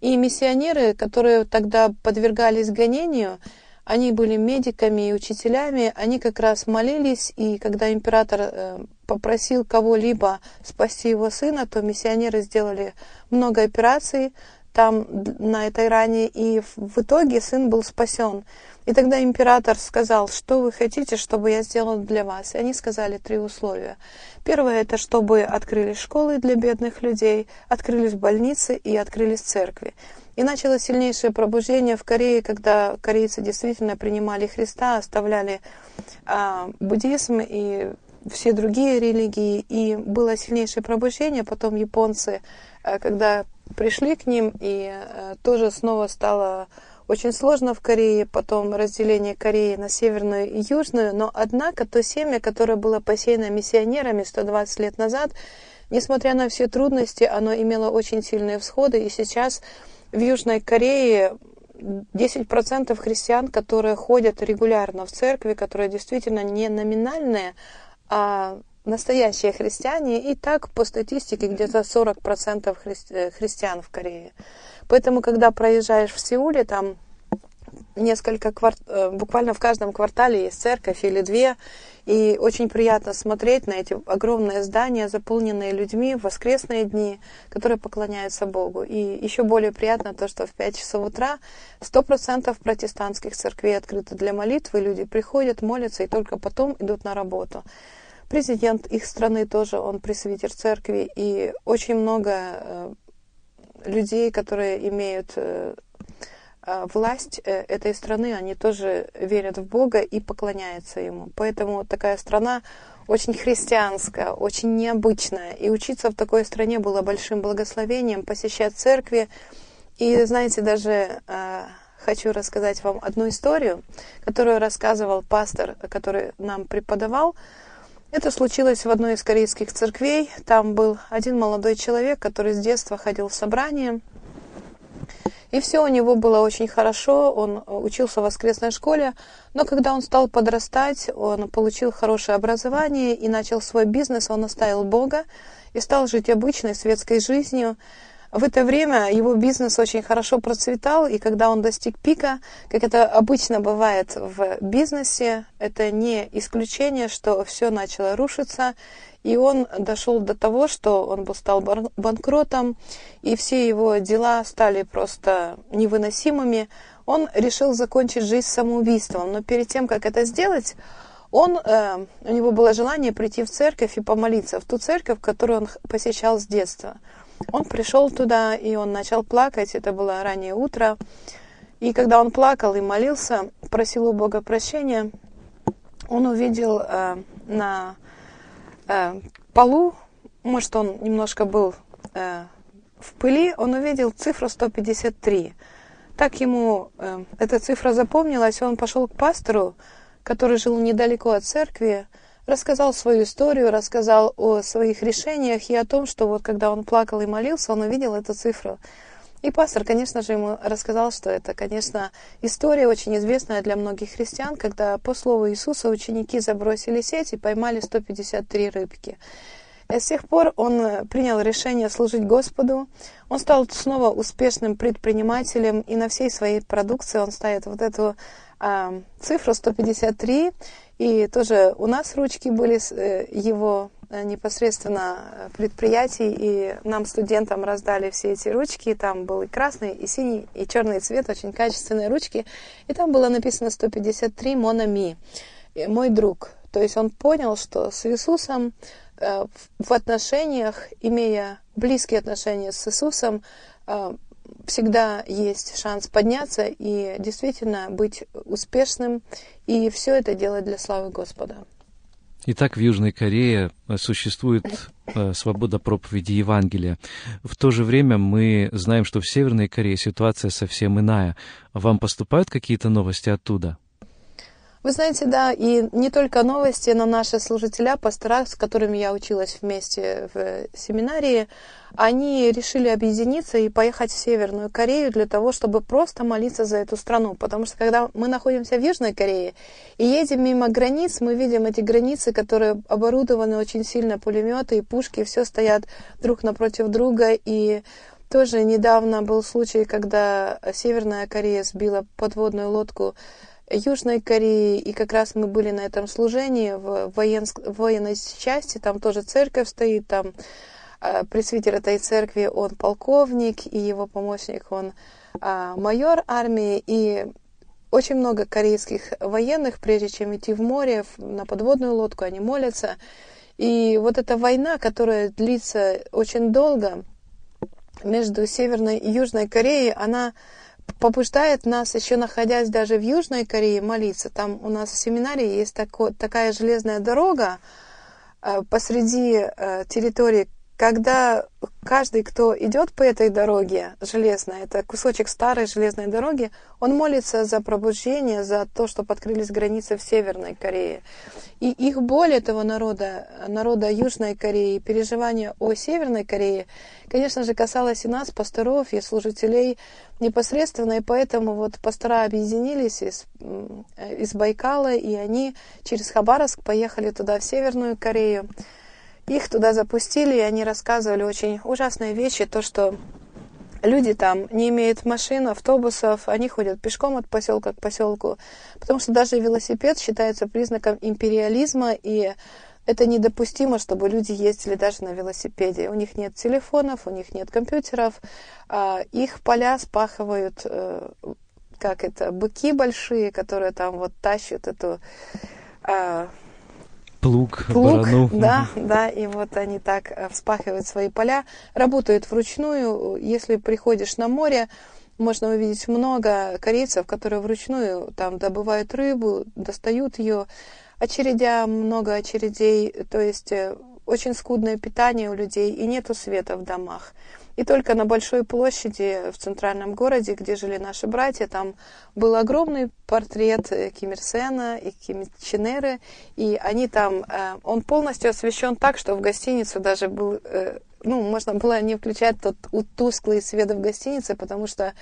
И миссионеры, которые тогда подвергались гонению, они были медиками и учителями, они как раз молились, и когда император э, попросил кого-либо спасти его сына, то миссионеры сделали много операций там на этой ране, и в итоге сын был спасен. И тогда император сказал, что вы хотите, чтобы я сделал для вас. И они сказали три условия. Первое – это чтобы открылись школы для бедных людей, открылись больницы и открылись церкви. И началось сильнейшее пробуждение в Корее, когда корейцы действительно принимали Христа, оставляли а, буддизм и все другие религии, и было сильнейшее пробуждение. Потом японцы, а, когда пришли к ним, и а, тоже снова стало очень сложно в Корее, потом разделение Кореи на северную и южную, но однако то семя, которое было посеяно миссионерами 120 лет назад, несмотря на все трудности, оно имело очень сильные всходы, и сейчас в Южной Корее 10% христиан, которые ходят регулярно в церкви, которые действительно не номинальные, а настоящие христиане, и так по статистике где-то 40% христи- э, христиан в Корее. Поэтому, когда проезжаешь в Сеуле, там несколько кварт... Э, буквально в каждом квартале есть церковь или две, и очень приятно смотреть на эти огромные здания, заполненные людьми в воскресные дни, которые поклоняются Богу. И еще более приятно то, что в 5 часов утра 100% протестантских церквей открыты для молитвы, люди приходят, молятся и только потом идут на работу. Президент их страны тоже, он пресвитер церкви, и очень много э, людей, которые имеют э, а, власть э, этой страны, они тоже верят в Бога и поклоняются Ему. Поэтому такая страна очень христианская, очень необычная. И учиться в такой стране было большим благословением, посещать церкви. И, знаете, даже э, хочу рассказать вам одну историю, которую рассказывал пастор, который нам преподавал. Это случилось в одной из корейских церквей. Там был один молодой человек, который с детства ходил в собрание. И все у него было очень хорошо, он учился в воскресной школе, но когда он стал подрастать, он получил хорошее образование и начал свой бизнес, он оставил Бога и стал жить обычной светской жизнью. В это время его бизнес очень хорошо процветал, и когда он достиг пика, как это обычно бывает в бизнесе, это не исключение, что все начало рушиться, и он дошел до того, что он был, стал банкротом, и все его дела стали просто невыносимыми. Он решил закончить жизнь самоубийством, но перед тем, как это сделать, он, э, у него было желание прийти в церковь и помолиться, в ту церковь, которую он посещал с детства. Он пришел туда, и он начал плакать, это было раннее утро. И когда он плакал и молился, просил у Бога прощения, он увидел э, на э, полу, может, он немножко был э, в пыли, он увидел цифру 153. Так ему э, эта цифра запомнилась, он пошел к пастору, который жил недалеко от церкви, рассказал свою историю, рассказал о своих решениях и о том, что вот когда он плакал и молился, он увидел эту цифру. И пастор, конечно же, ему рассказал, что это, конечно, история очень известная для многих христиан, когда по слову Иисуса ученики забросили сеть и поймали 153 рыбки. И с тех пор он принял решение служить Господу. Он стал снова успешным предпринимателем, и на всей своей продукции он ставит вот эту э, цифру 153. И тоже у нас ручки были э, его Э, непосредственно э, предприятий, и нам, студентам, раздали все эти ручки. Там был и красный, и синий, и черный цвет, очень качественные ручки. И там было написано 153 Мономи, мой друг. То есть он понял, что с Иисусом в отношениях, имея близкие отношения с Иисусом, всегда есть шанс подняться и действительно быть успешным, и все это делать для славы Господа. Итак, в Южной Корее существует э, свобода проповеди Евангелия. В то же время мы знаем, что в Северной Корее ситуация совсем иная. Вам поступают какие-то новости оттуда? Вы знаете, да, и не только новости, но наши служителя, пастора, с которыми я училась вместе в семинарии, они решили объединиться и поехать в Северную Корею для того, чтобы просто молиться за эту страну. Потому что когда мы находимся в Южной Корее и едем мимо границ, мы видим эти границы, которые оборудованы очень сильно пулеметы и пушки, все стоят друг напротив друга, и тоже недавно был случай, когда Северная Корея сбила подводную лодку Южной Кореи, и как раз мы были на этом служении в, воен... в военной части, там тоже церковь стоит, там э, пресвитер этой церкви, он полковник, и его помощник, он э, майор армии, и очень много корейских военных, прежде чем идти в море, на подводную лодку, они молятся. И вот эта война, которая длится очень долго, между Северной и Южной Кореей, она побуждает нас, еще находясь даже в Южной Корее, молиться. Там у нас в семинарии есть тако, такая железная дорога э, посреди э, территории когда каждый, кто идет по этой дороге железной, это кусочек старой железной дороги, он молится за пробуждение, за то, что открылись границы в Северной Корее. И их боль этого народа, народа Южной Кореи, переживания о Северной Корее, конечно же, касалось и нас, пасторов, и служителей непосредственно, и поэтому вот пастора объединились из, из Байкала, и они через Хабаровск поехали туда, в Северную Корею. Их туда запустили, и они рассказывали очень ужасные вещи, то, что люди там не имеют машин, автобусов, они ходят пешком от поселка к поселку, потому что даже велосипед считается признаком империализма, и это недопустимо, чтобы люди ездили даже на велосипеде. У них нет телефонов, у них нет компьютеров, а их поля спахивают, э, как это, быки большие, которые там вот тащат эту а, Плуг, Плуг, барану. да, да, и вот они так э, вспахивают свои поля, работают вручную. Если приходишь на море, можно увидеть много корейцев, которые вручную там добывают рыбу, достают ее, очередя, много очередей, то есть э, очень скудное питание у людей и нету света в домах. И только на большой площади в центральном городе, где жили наши братья, там был огромный портрет э, Ким Ир Сена и Ким Чен и они там, э, он полностью освещен так, что в гостиницу даже был, э, ну, можно было не включать тот тусклый свет в гостинице, потому что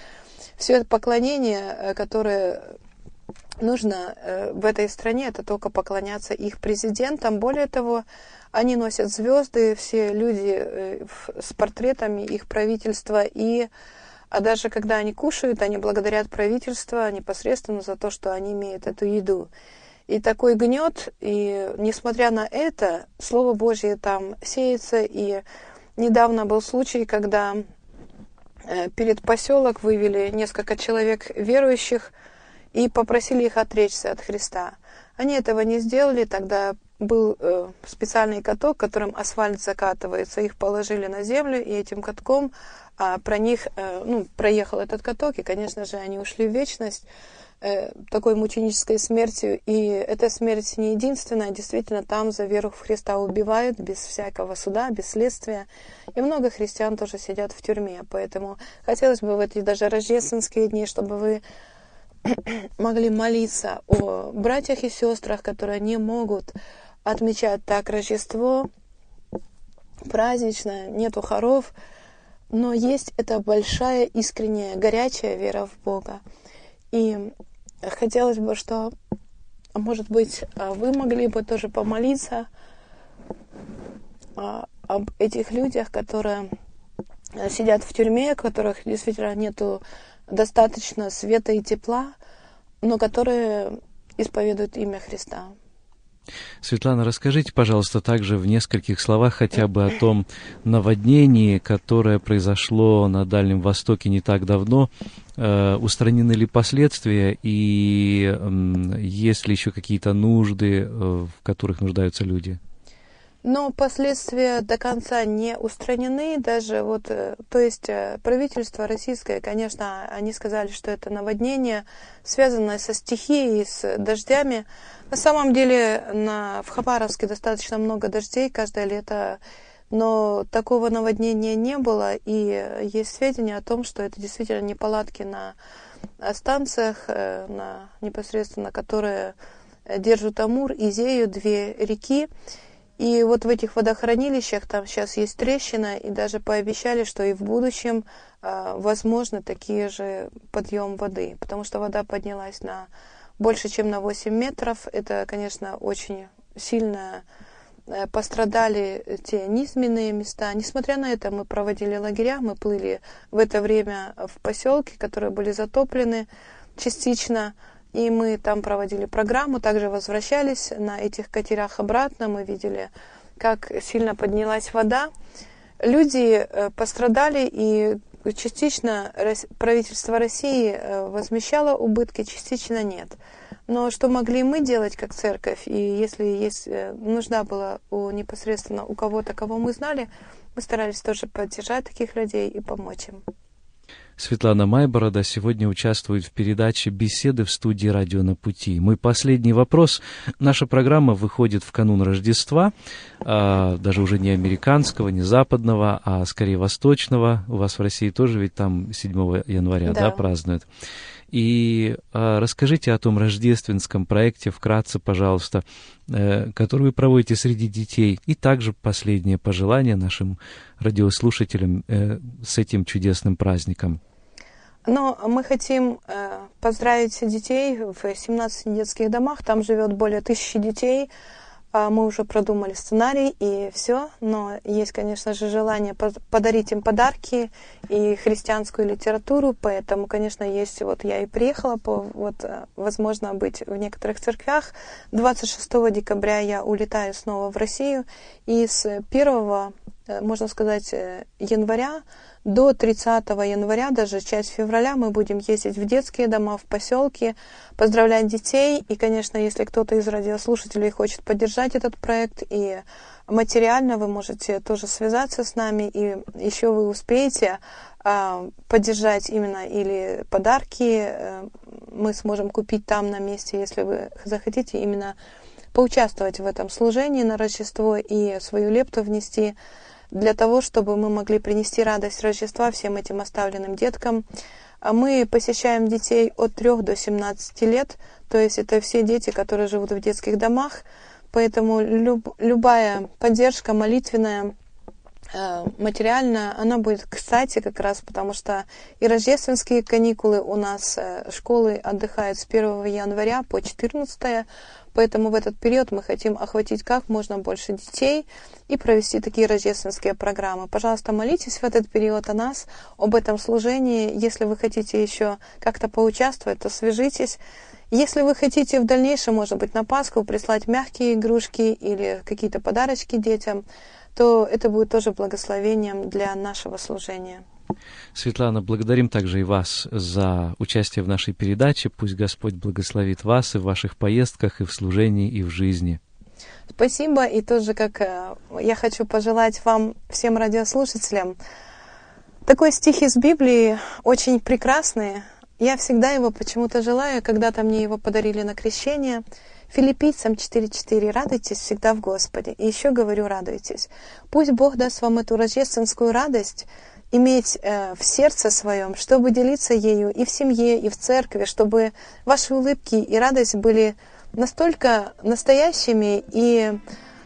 все это поклонение, которое нужно в этой стране, это только поклоняться их президентам. Более того, они носят звезды, все люди э, с портретами их правительства. И а даже когда они кушают, они благодарят правительство непосредственно за то, что они имеют эту еду. И такой гнет, и несмотря на это, Слово Божье там сеется. И недавно был случай, когда э, перед поселок вывели несколько человек верующих и попросили их отречься от Христа. Они этого не сделали, тогда был э, специальный каток, которым асфальт закатывается. Их положили на землю, и этим катком а, про них э, ну, проехал этот каток, и, конечно же, они ушли в вечность э, такой мученической смертью. И эта смерть не единственная, действительно, там за веру в Христа убивают без всякого суда, без следствия. И много христиан тоже сидят в тюрьме. Поэтому хотелось бы в эти даже рождественские дни, чтобы вы (clears throat) могли молиться о братьях и сестрах, которые не могут отмечать так Рождество празднично, нету хоров, но есть эта большая, искренняя, горячая вера в Бога. И хотелось бы, что, может быть, вы могли бы тоже помолиться а, об этих людях, которые сидят в тюрьме, которых действительно нету достаточно света и тепла, но которые исповедуют имя Христа. Светлана, расскажите, пожалуйста, также в нескольких словах хотя бы о том наводнении, которое произошло на Дальнем Востоке не так давно. Э, устранены ли последствия и э, есть ли еще какие-то нужды, э, в которых нуждаются люди? Но последствия до конца не устранены. Даже вот, э, то есть э, правительство российское, конечно, они сказали, что это наводнение, связанное со стихией, с дождями. На самом деле на, в Хабаровске достаточно много дождей каждое лето, но такого наводнения не было. И есть сведения о том, что это действительно неполадки на станциях, э, на, непосредственно которые держат Амур и Зею, две реки. И вот в этих водохранилищах там сейчас есть трещина, и даже пообещали, что и в будущем э, возможно такие же подъем воды, потому что вода поднялась на больше, чем на 8 метров. Это, конечно, очень сильное э, пострадали те низменные места. Несмотря на это, мы проводили лагеря, мы плыли в это время в поселки, которые были затоплены частично, и мы там проводили программу, также возвращались на этих катерах обратно, мы видели, как сильно поднялась вода. Люди э, пострадали, и частично правительство России э, возмещало убытки, частично нет. Но что могли мы делать как церковь, и если есть э, нужда была у непосредственно у кого-то, кого мы знали, мы старались тоже поддержать таких людей и помочь им. Светлана Майборода сегодня участвует в передаче «Беседы в студии «Радио на пути». Мой последний вопрос. Наша программа выходит в канун Рождества, а, даже уже не американского, не западного, а скорее восточного. У вас в России тоже ведь там 7 января да. Да, празднуют. И э, расскажите о том рождественском проекте вкратце, пожалуйста, э, который вы проводите среди детей. И также последнее пожелание нашим радиослушателям э, с этим чудесным праздником. Но мы хотим э, поздравить детей в 17 детских домах. Там живет более тысячи детей. А мы уже продумали сценарий и все, но есть, конечно же, желание подарить им подарки и христианскую литературу, поэтому, конечно, есть, вот я и приехала, по, вот, э, возможно, быть в некоторых церквях. 26 декабря я улетаю снова в Россию, и с 1, э, можно сказать, э, января до 30 января, даже часть февраля, мы будем ездить в детские дома, в поселки, поздравлять детей. И, конечно, если кто-то из радиослушателей хочет поддержать этот проект и материально, вы можете тоже связаться с нами, и еще вы успеете э, поддержать именно или подарки э, мы сможем купить там на месте, если вы захотите именно поучаствовать в этом служении на Рождество и свою лепту внести для того, чтобы мы могли принести радость Рождества всем этим оставленным деткам. А мы посещаем детей от 3 до 17 лет, то есть это все дети, которые живут в детских домах, поэтому люб, любая поддержка молитвенная, э, материальная, она будет кстати как раз, потому что и рождественские каникулы у нас, э, школы отдыхают с 1 января по 14 Поэтому в этот период мы хотим охватить как можно больше детей и провести такие рождественские программы. Пожалуйста, молитесь в этот период о нас, об этом служении. Если вы хотите еще как-то поучаствовать, то свяжитесь. Если вы хотите в дальнейшем, может быть, на Пасху прислать мягкие игрушки или какие-то подарочки детям, то это будет тоже благословением для нашего служения. Светлана, благодарим также и вас за участие в нашей передаче. Пусть Господь благословит вас и в ваших поездках, и в служении, и в жизни. Спасибо. И тоже, как э, я хочу пожелать вам, всем радиослушателям, такой стих из Библии, очень прекрасный. Я всегда его почему-то желаю. Когда-то мне его подарили на крещение. Филиппийцам 4.4. Радуйтесь всегда в Господе. И еще говорю, радуйтесь. Пусть Бог даст вам эту рождественскую радость, иметь э, в сердце своем, чтобы делиться ею и в семье, и в церкви, чтобы ваши улыбки и радость были настолько настоящими, и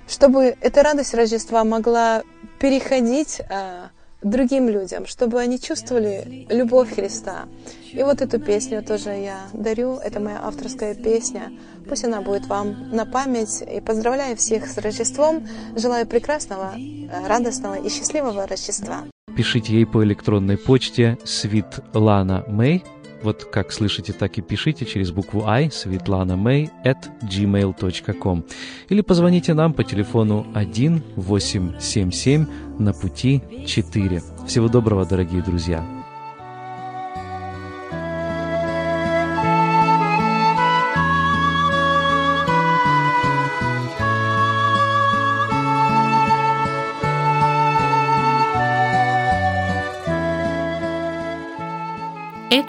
чтобы эта радость Рождества могла переходить э, другим людям, чтобы они чувствовали любовь Христа. И вот эту песню тоже я дарю, это моя авторская песня. Пусть она будет вам на память. И поздравляю всех с Рождеством. Желаю прекрасного, э, радостного и счастливого Рождества. Пишите ей по электронной почте Светлана Мэй. Вот как слышите, так и пишите через букву I Светлана Мэй at gmail.com или позвоните нам по телефону 1 877 на пути 4. Всего доброго, дорогие друзья!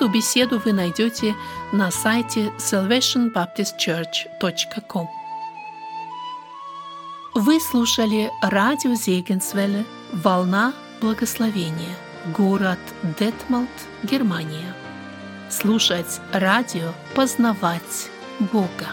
Эту беседу вы найдете на сайте salvationbaptistchurch.com. Вы слушали радио Зегенсвелле «Волна благословения», город Детмалт, Германия. Слушать радио, познавать Бога.